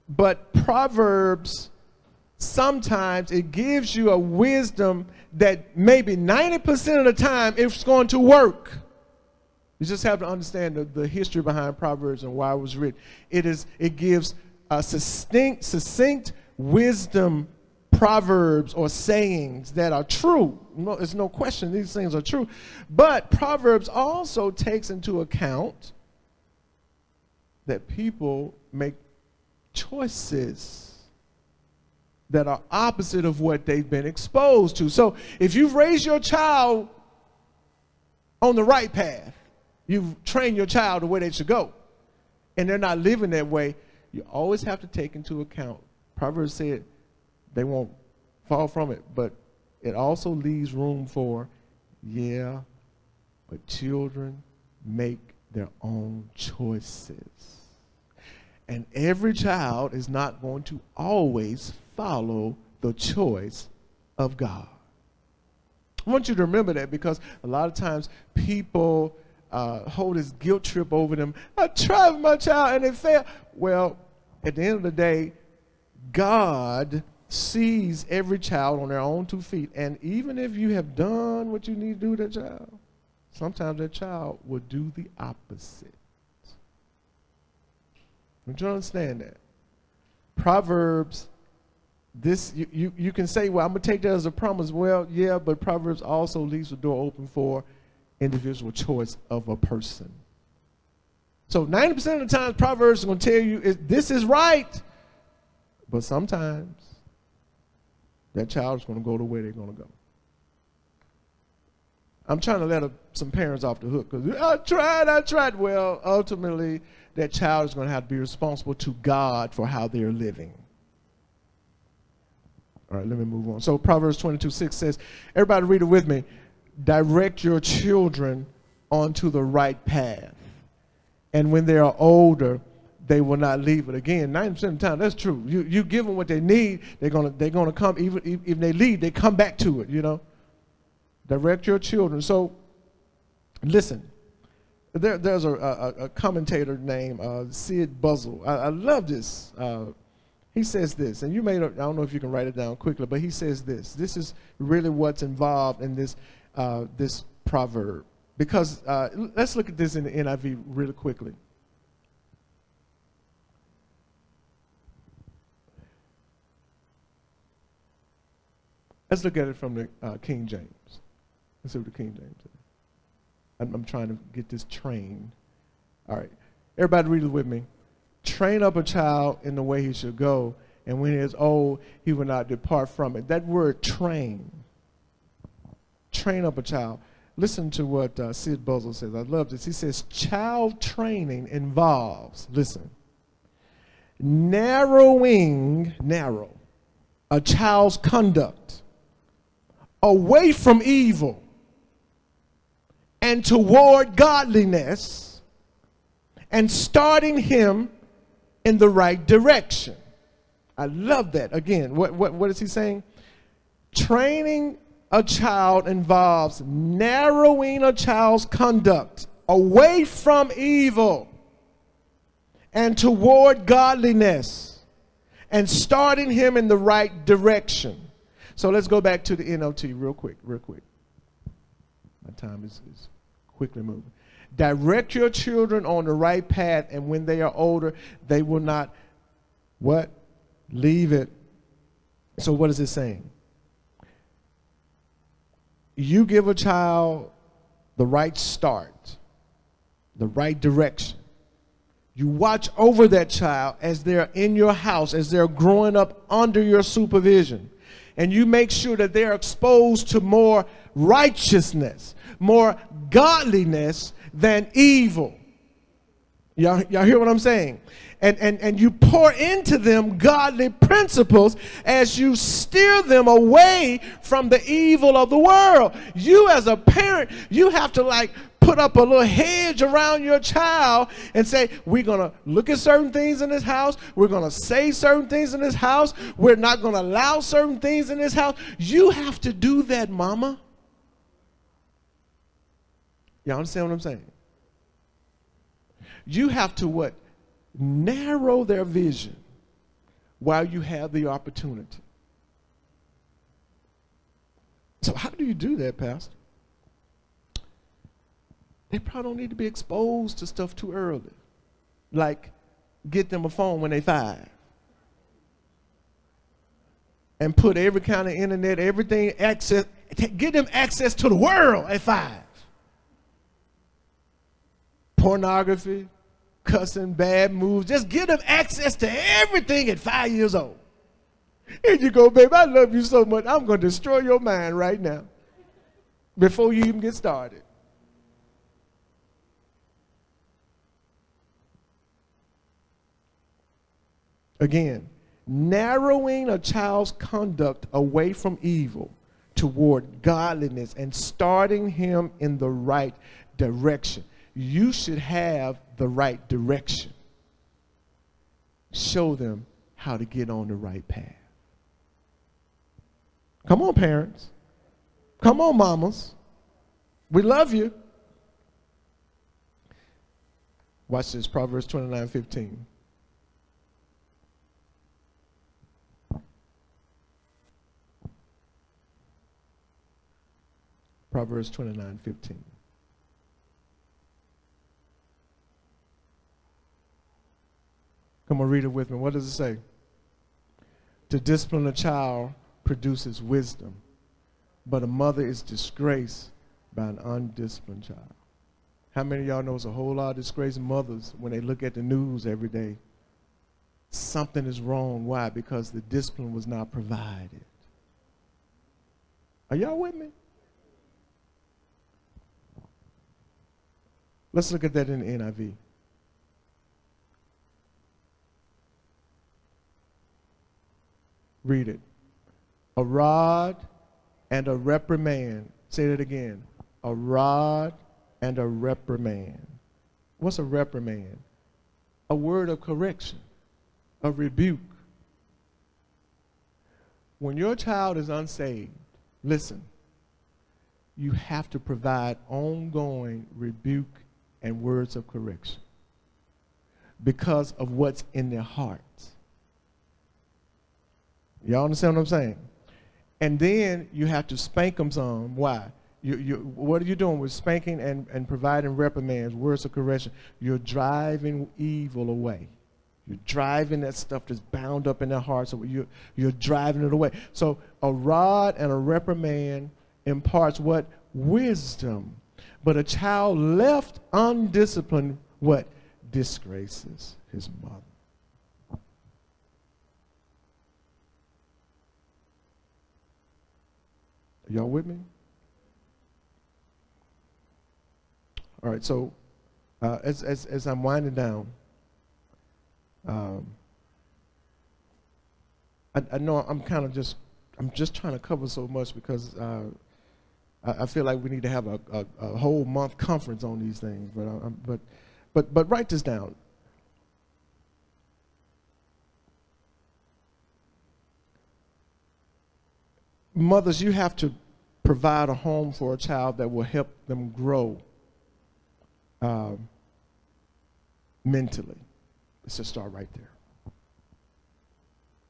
Speaker 1: But Proverbs, sometimes it gives you a wisdom that maybe 90% of the time it's going to work. You just have to understand the, the history behind Proverbs and why it was written. It is it gives a succinct, succinct wisdom proverbs or sayings that are true. No, there's no question these things are true. But Proverbs also takes into account that people make choices that are opposite of what they've been exposed to. So if you've raised your child on the right path, you've trained your child the way they should go, and they're not living that way, you always have to take into account. Proverbs said, they won't fall from it. But it also leaves room for, yeah, but children make their own choices. And every child is not going to always follow the choice of God. I want you to remember that because a lot of times people uh, hold this guilt trip over them. I tried my child and it failed. Well, at the end of the day, God sees every child on their own two feet. And even if you have done what you need to do to that child, sometimes that child will do the opposite. Don't you understand that? Proverbs, this you, you, you can say, well, I'm gonna take that as a promise. Well, yeah, but Proverbs also leaves the door open for individual choice of a person. So 90% of the times Proverbs is gonna tell you this is right. But sometimes that child is going to go the way they're going to go. I'm trying to let a, some parents off the hook because I tried, I tried. Well, ultimately, that child is going to have to be responsible to God for how they're living. All right, let me move on. So Proverbs 22, 6 says, everybody read it with me. Direct your children onto the right path. And when they are older, they will not leave it again. 90% of the time, that's true. You, you give them what they need, they're going to they're gonna come, even if they leave, they come back to it, you know. Direct your children. So, listen, there, there's a, a, a commentator named uh, Sid Buzzell. I, I love this. Uh, He says this, and you may, I don't know if you can write it down quickly, but he says this. This is really what's involved in this, uh, this proverb. Because uh, let's look at this in the NIV really quickly. Let's look at it from the uh, King James. Let's see what the King James says. I'm, I'm trying to get this train. All right. Everybody read it with me. Train up a child in the way he should go, and when he is old, he will not depart from it. That word train. Train up a child. Listen to what uh, Sid Buzzell says. I love this. He says, child training involves, listen, narrowing, narrow, a child's conduct away from evil and toward godliness and starting him in the right direction. I love that. Again, what, what, what is he saying? Training a child involves narrowing a child's conduct away from evil and toward godliness and starting him in the right direction. So let's go back to the NLT real quick, real quick. My time is, is quickly moving. Direct your children on the right path, and when they are older, they will not what? Leave it. So what is it saying? You give a child the right start, the right direction. You watch over that child as they're in your house, as they're growing up under your supervision. And you make sure that they're exposed to more righteousness, more godliness than evil. Y'all, y'all hear what I'm saying? And, and, and you pour into them godly principles as you steer them away from the evil of the world. You, as a parent, you have to like put up a little hedge around your child and say, We're going to look at certain things in this house. We're going to say certain things in this house. We're not going to allow certain things in this house. You have to do that, mama. Y'all understand what I'm saying? You have to what? Narrow their vision while you have the opportunity. So how do you do that, Pastor? They probably don't need to be exposed to stuff too early. Like get them a phone when they five. And put every kind of internet, everything access, get them access to the world at five pornography, cussing, bad moves. Just give them access to everything at five years old. Here you go, babe. I love you so much. I'm going to destroy your mind right now before you even get started. Again, narrowing a child's conduct away from evil toward godliness and starting him in the right direction you should have the right direction. Show them how to get on the right path. Come on, parents. Come on, mamas. We love you. Watch this Proverbs 29 15. Proverbs 29 15. Come on, read it with me. What does it say? To discipline a child produces wisdom, but a mother is disgraced by an undisciplined child. How many of y'all knows a whole lot of disgraced mothers when they look at the news every day? Something is wrong. Why? Because the discipline was not provided. Are y'all with me? Let's look at that in the NIV. Read it. A rod and a reprimand. Say that again. A rod and a reprimand. What's a reprimand? A word of correction, a rebuke. When your child is unsaved, listen, you have to provide ongoing rebuke and words of correction because of what's in their hearts. Y'all understand what I'm saying? And then you have to spank them some. Why? You, you, what are you doing with spanking and, and providing reprimands, words of correction? You're driving evil away. You're driving that stuff that's bound up in their hearts. So you're, you're driving it away. So a rod and a reprimand imparts what? Wisdom. But a child left undisciplined, what? Disgraces his mother. Y'all with me? All right, so uh, as, as, as I'm winding down, um, I, I know I'm kind of just, I'm just trying to cover so much because uh, I, I, feel like we need to have a, a, a whole month conference on these things. But, uh, but, but, but write this down. Mothers, you have to provide a home for a child that will help them grow um, mentally. Let's just start right there.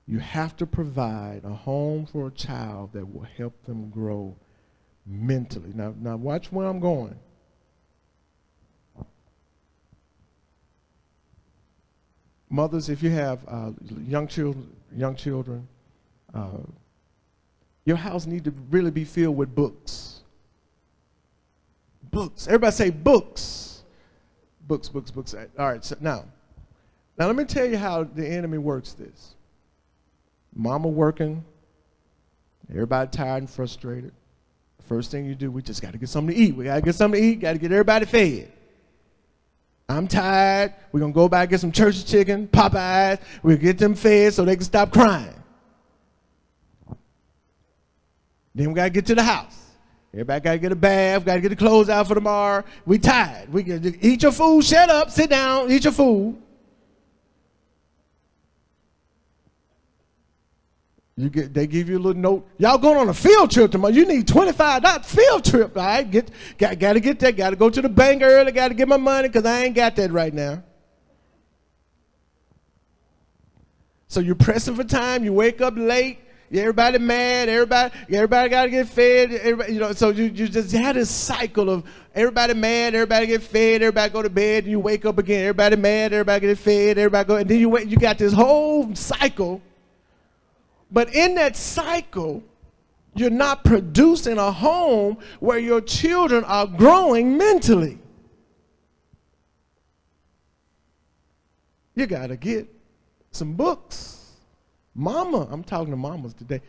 Speaker 1: You have to provide a home for a child that will help them grow mentally. Now, now watch where I'm going. Mothers, if you have uh, young children, young children, uh, your house need to really be filled with books. Books. Everybody say books. Books, books, books. All right, so now, now let me tell you how the enemy works this. Mama working, everybody tired and frustrated. First thing you do, we just got to get something to eat. We got to get something to eat, got to get everybody fed. I'm tired. We're going to go back and get some church chicken, Popeyes. We'll get them fed so they can stop crying. Then we got to get to the house. Everybody got to get a bath, got to get the clothes out for tomorrow. We tired. We can eat your food, shut up, sit down, eat your food. You get, they give you a little note. Y'all going on a field trip tomorrow. You need $25 field trip. All right, get, got, got to get that. Got to go to the bank early. Got to get my money because I ain't got that right now. So you're pressing for time. You wake up late. Everybody mad. Everybody, everybody got to get fed. Everybody, you know, so you, you just had this cycle of everybody mad, everybody get fed, everybody go to bed, and you wake up again. Everybody mad, everybody get fed, everybody go, and then you wait. You got this whole cycle. But in that cycle, you're not producing a home where your children are growing mentally. You got to get some books. Mama, I'm talking to mamas today.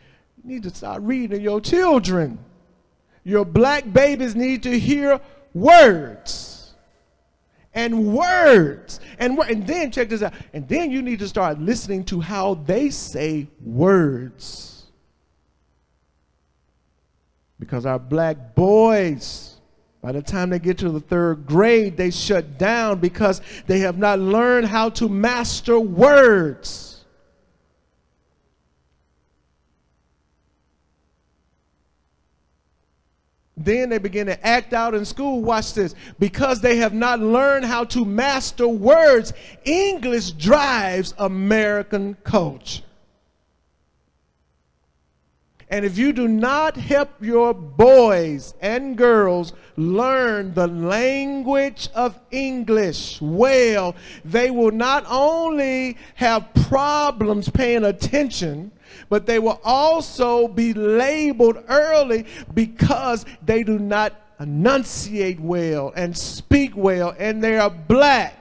Speaker 1: You need to start reading your children. Your black babies need to hear words. And words. And, and then, check this out. And then you need to start listening to how they say words. Because our black boys, by the time they get to the third grade, they shut down because they have not learned how to master words. Then they begin to act out in school. Watch this. Because they have not learned how to master words, English drives American culture. And if you do not help your boys and girls learn the language of English well, they will not only have problems paying attention, but they will also be labeled early because they do not enunciate well and speak well, and they are black.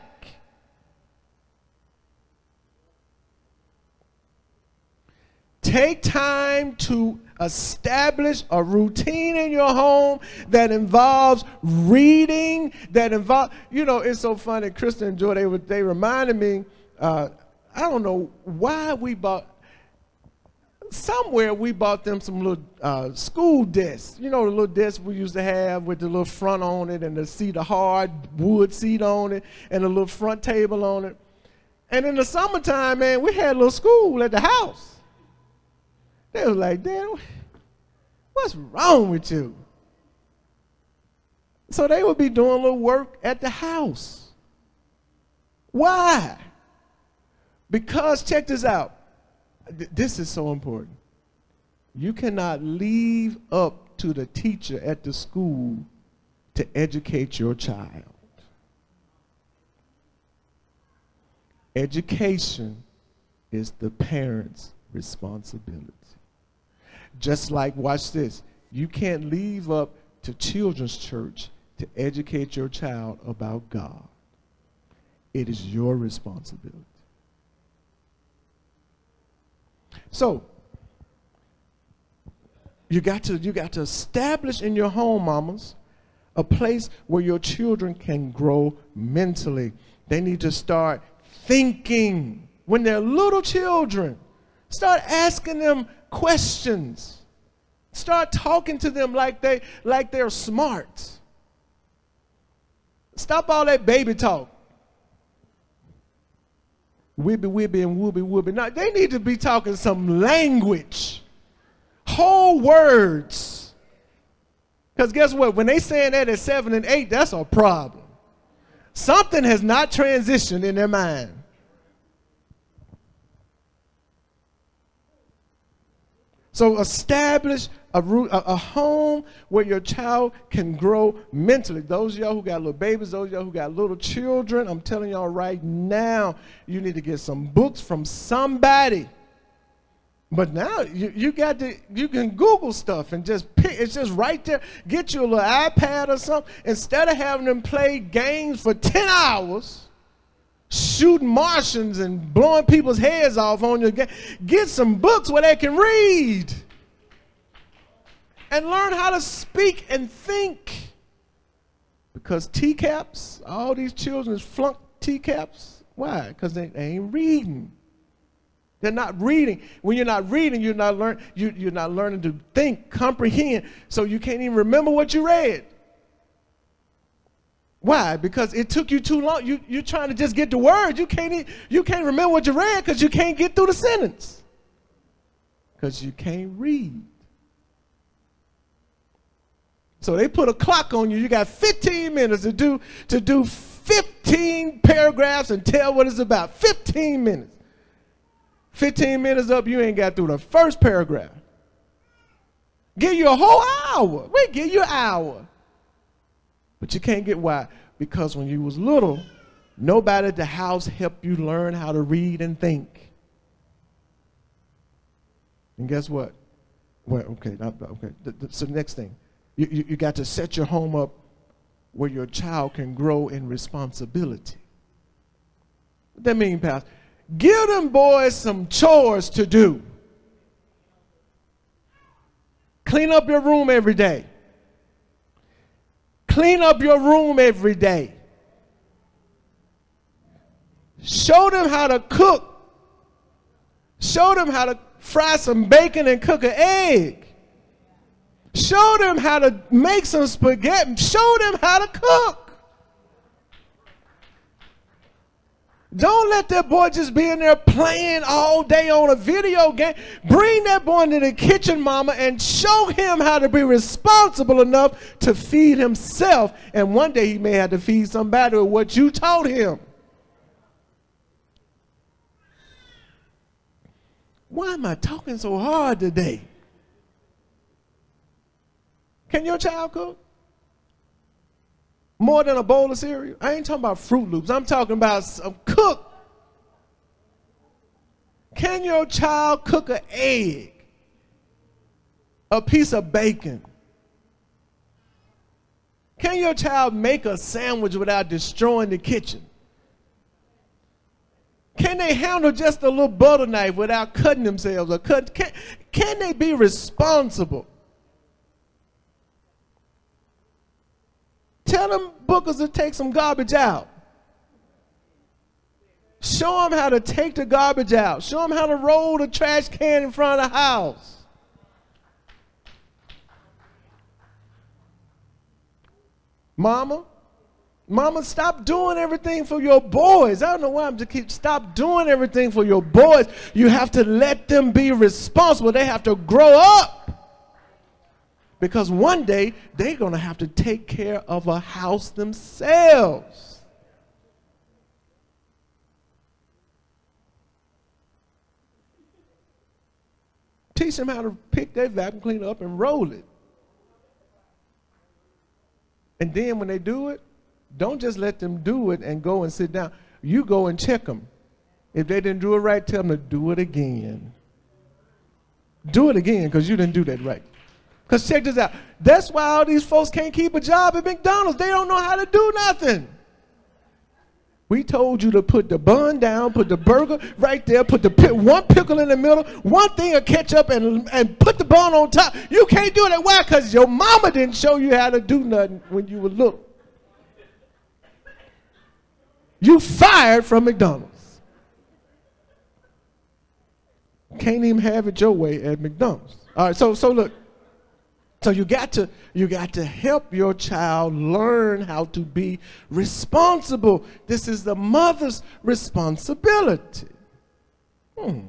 Speaker 1: Take time to establish a routine in your home that involves reading, that involve, you know, it's so funny. Kristen and Joy, they, they reminded me, uh, I don't know why we bought, somewhere we bought them some little uh, school desks. You know the little desks we used to have with the little front on it and the seat, a hard wood seat on it, and a little front table on it. And in the summertime, man, we had a little school at the house. They was like, Dad, what's wrong with you? So they would be doing a little work at the house. Why? Because, check this out this is so important. You cannot leave up to the teacher at the school to educate your child. Education is the parent's responsibility. Just like, watch this, you can't leave up to children's church to educate your child about God. It is your responsibility. So, you got to you got to establish in your home, mamas, a place where your children can grow mentally. They need to start thinking when they're little children. Start asking them questions. Start talking to them like they like they're smart. Stop all that baby talk. Wibby wibby and wooby wooby. Now they need to be talking some language. Whole words. Because guess what? When they saying that at seven and eight, that's a problem. Something has not transitioned in their mind. So establish a, root, a, a, home where your child can grow mentally. Those y'all who got little babies, those y'all who got little children, I'm telling y'all right now, you need to get some books from somebody. But now you, you got to you can Google stuff and just pick it's just right there. Get you a little iPad or something. Instead of having them play games for 10 hours shooting Martians and blowing people's heads off on your game. Get some books where they can read and learn how to speak and think. Because TCAPs, all these children flunk TCAPs. Why? Because they, they, ain't reading. They're not reading. When you're not reading, you're not learn. You, you're not learning to think, comprehend. So you can't even remember what you read. Why? Because it took you too long. You, you're trying to just get the word. You can't, even, you can't remember what you read because you can't get through the sentence. Because you can't read. So they put a clock on you. You got 15 minutes to do, to do 15 paragraphs and tell what it's about. 15 minutes. 15 minutes up, you ain't got through the first paragraph. Give you a whole hour. We give you an hour. But you can't get why? Because when you was little, nobody at the house helped you learn how to read and think. And guess what? Well, okay, not, okay. So the next thing, you, you, you got to set your home up where your child can grow in responsibility. What that mean, Pastor? Give them boys some chores to do. Clean up your room every day. Clean up your room every day. Show them how to cook. Show them how to fry some bacon and cook an egg. Show them how to make some spaghetti. Show them how to cook. Don't let that boy just be in there playing all day on a video game. Bring that boy into the kitchen, mama, and show him how to be responsible enough to feed himself. And one day he may have to feed somebody with what you taught him. Why am I talking so hard today? Can your child cook? More than a bowl of cereal? I ain't talking about Froot Loops. I'm talking about some cook. Can your child cook an egg? A piece of bacon? Can your child make a sandwich without destroying the kitchen? Can they handle just a little butter knife without cutting themselves or cut? Can, can they be responsible? Tell them bookers to take some garbage out. Show them how to take the garbage out. Show them how to roll the trash can in front of the house. Mama, Mama, stop doing everything for your boys. I don't know why I'm just keep stop doing everything for your boys. You have to let them be responsible. They have to grow up. Because one day they're going to have to take care of a house themselves. teach them how to pick their vacuum cleaner up and roll it. And then when they do it, don't just let them do it and go and sit down. You go and check them. If they didn't do it right, tell them to do it again. Do it again because you didn't do that right. Because check this out. That's why all these folks can't keep a job at McDonald's. They don't know how to do nothing. We told you to put the bun down, put the burger right there, put the one pickle in the middle, one thing of ketchup, and, and put the bun on top. You can't do it that. Why? Because your mama didn't show you how to do nothing when you were little. You fired from McDonald's. Can't even have it your way at McDonald's. All right, so so look. So you got to you got to help your child learn how to be responsible. This is the mother's responsibility. Hmm.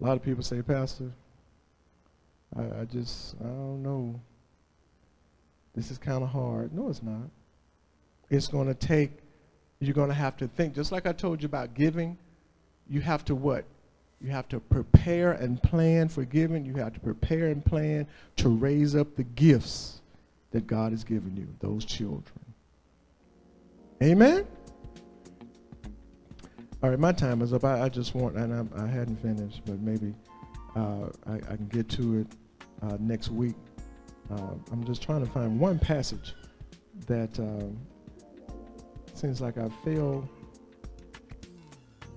Speaker 1: A lot of people say, Pastor, I, I just, I don't know. This is kind of hard. No, it's not. It's going to take, you're going to have to think, just like I told you about giving, you have to what? You have to prepare and plan for giving. You have to prepare and plan to raise up the gifts that God has given you, those children. Amen? All right, my time is up. I, I just want, and I, I hadn't finished, but maybe uh, I, I, can get to it uh, next week. Uh, I'm just trying to find one passage that um, seems like I feel.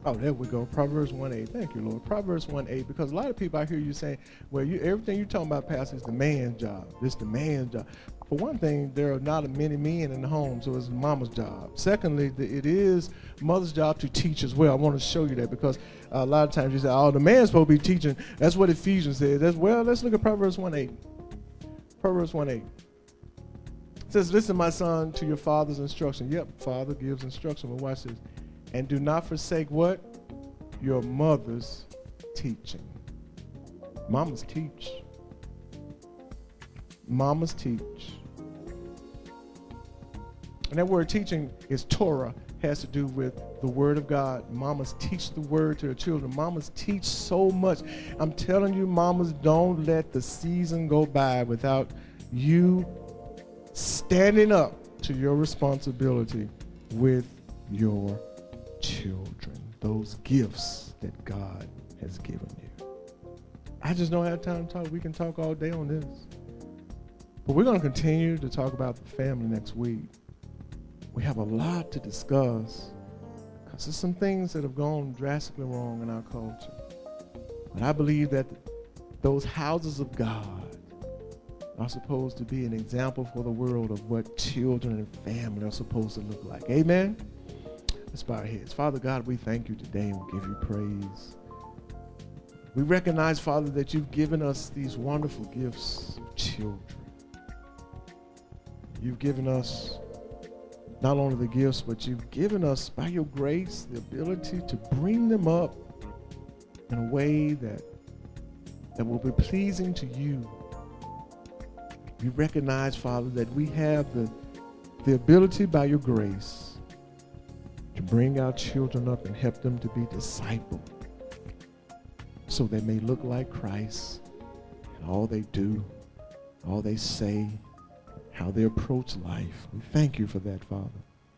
Speaker 1: Oh, there we go. Proverbs 1.8. Thank you, Lord. Proverbs 1.8. Because a lot of people I hear you saying, well, you everything you're talking about, Pastor, is the man's job. This the man's job. For one thing, there are not many men in the home, so it's mama's job. Secondly, it is mother's job to teach as well. I want to show you that because uh, a lot of times you say, oh, the man's supposed to be teaching. That's what Ephesians says. That's, well, let's look at Proverbs 1 8. Proverbs 1 8. It says, Listen, my son, to your father's instruction. Yep, father gives instruction, but watch this. And do not forsake what? Your mother's teaching. Mamas teach. Mamas teach. And that word teaching is Torah, has to do with the word of God. Mamas teach the word to their children. Mamas teach so much. I'm telling you, mamas, don't let the season go by without you standing up to your responsibility with your children, those gifts that God has given you. I just don't have time to talk. We can talk all day on this. But we're going to continue to talk about the family next week. We have a lot to discuss because there's some things that have gone drastically wrong in our culture. And I believe that those houses of God are supposed to be an example for the world of what children and family are supposed to look like. Amen? Let's bow our heads. Father God, we thank you today and we give you praise. We recognize, Father, that you've given us these wonderful gifts of children. You've given us not only the gifts, but you've given us, by your grace, the ability to bring them up in a way that, that will be pleasing to you. We recognize, Father, that we have the, the ability by your grace to bring our children up and help them to be discipled so they may look like Christ in all they do, all they say, how they approach life. We thank you for that, Father.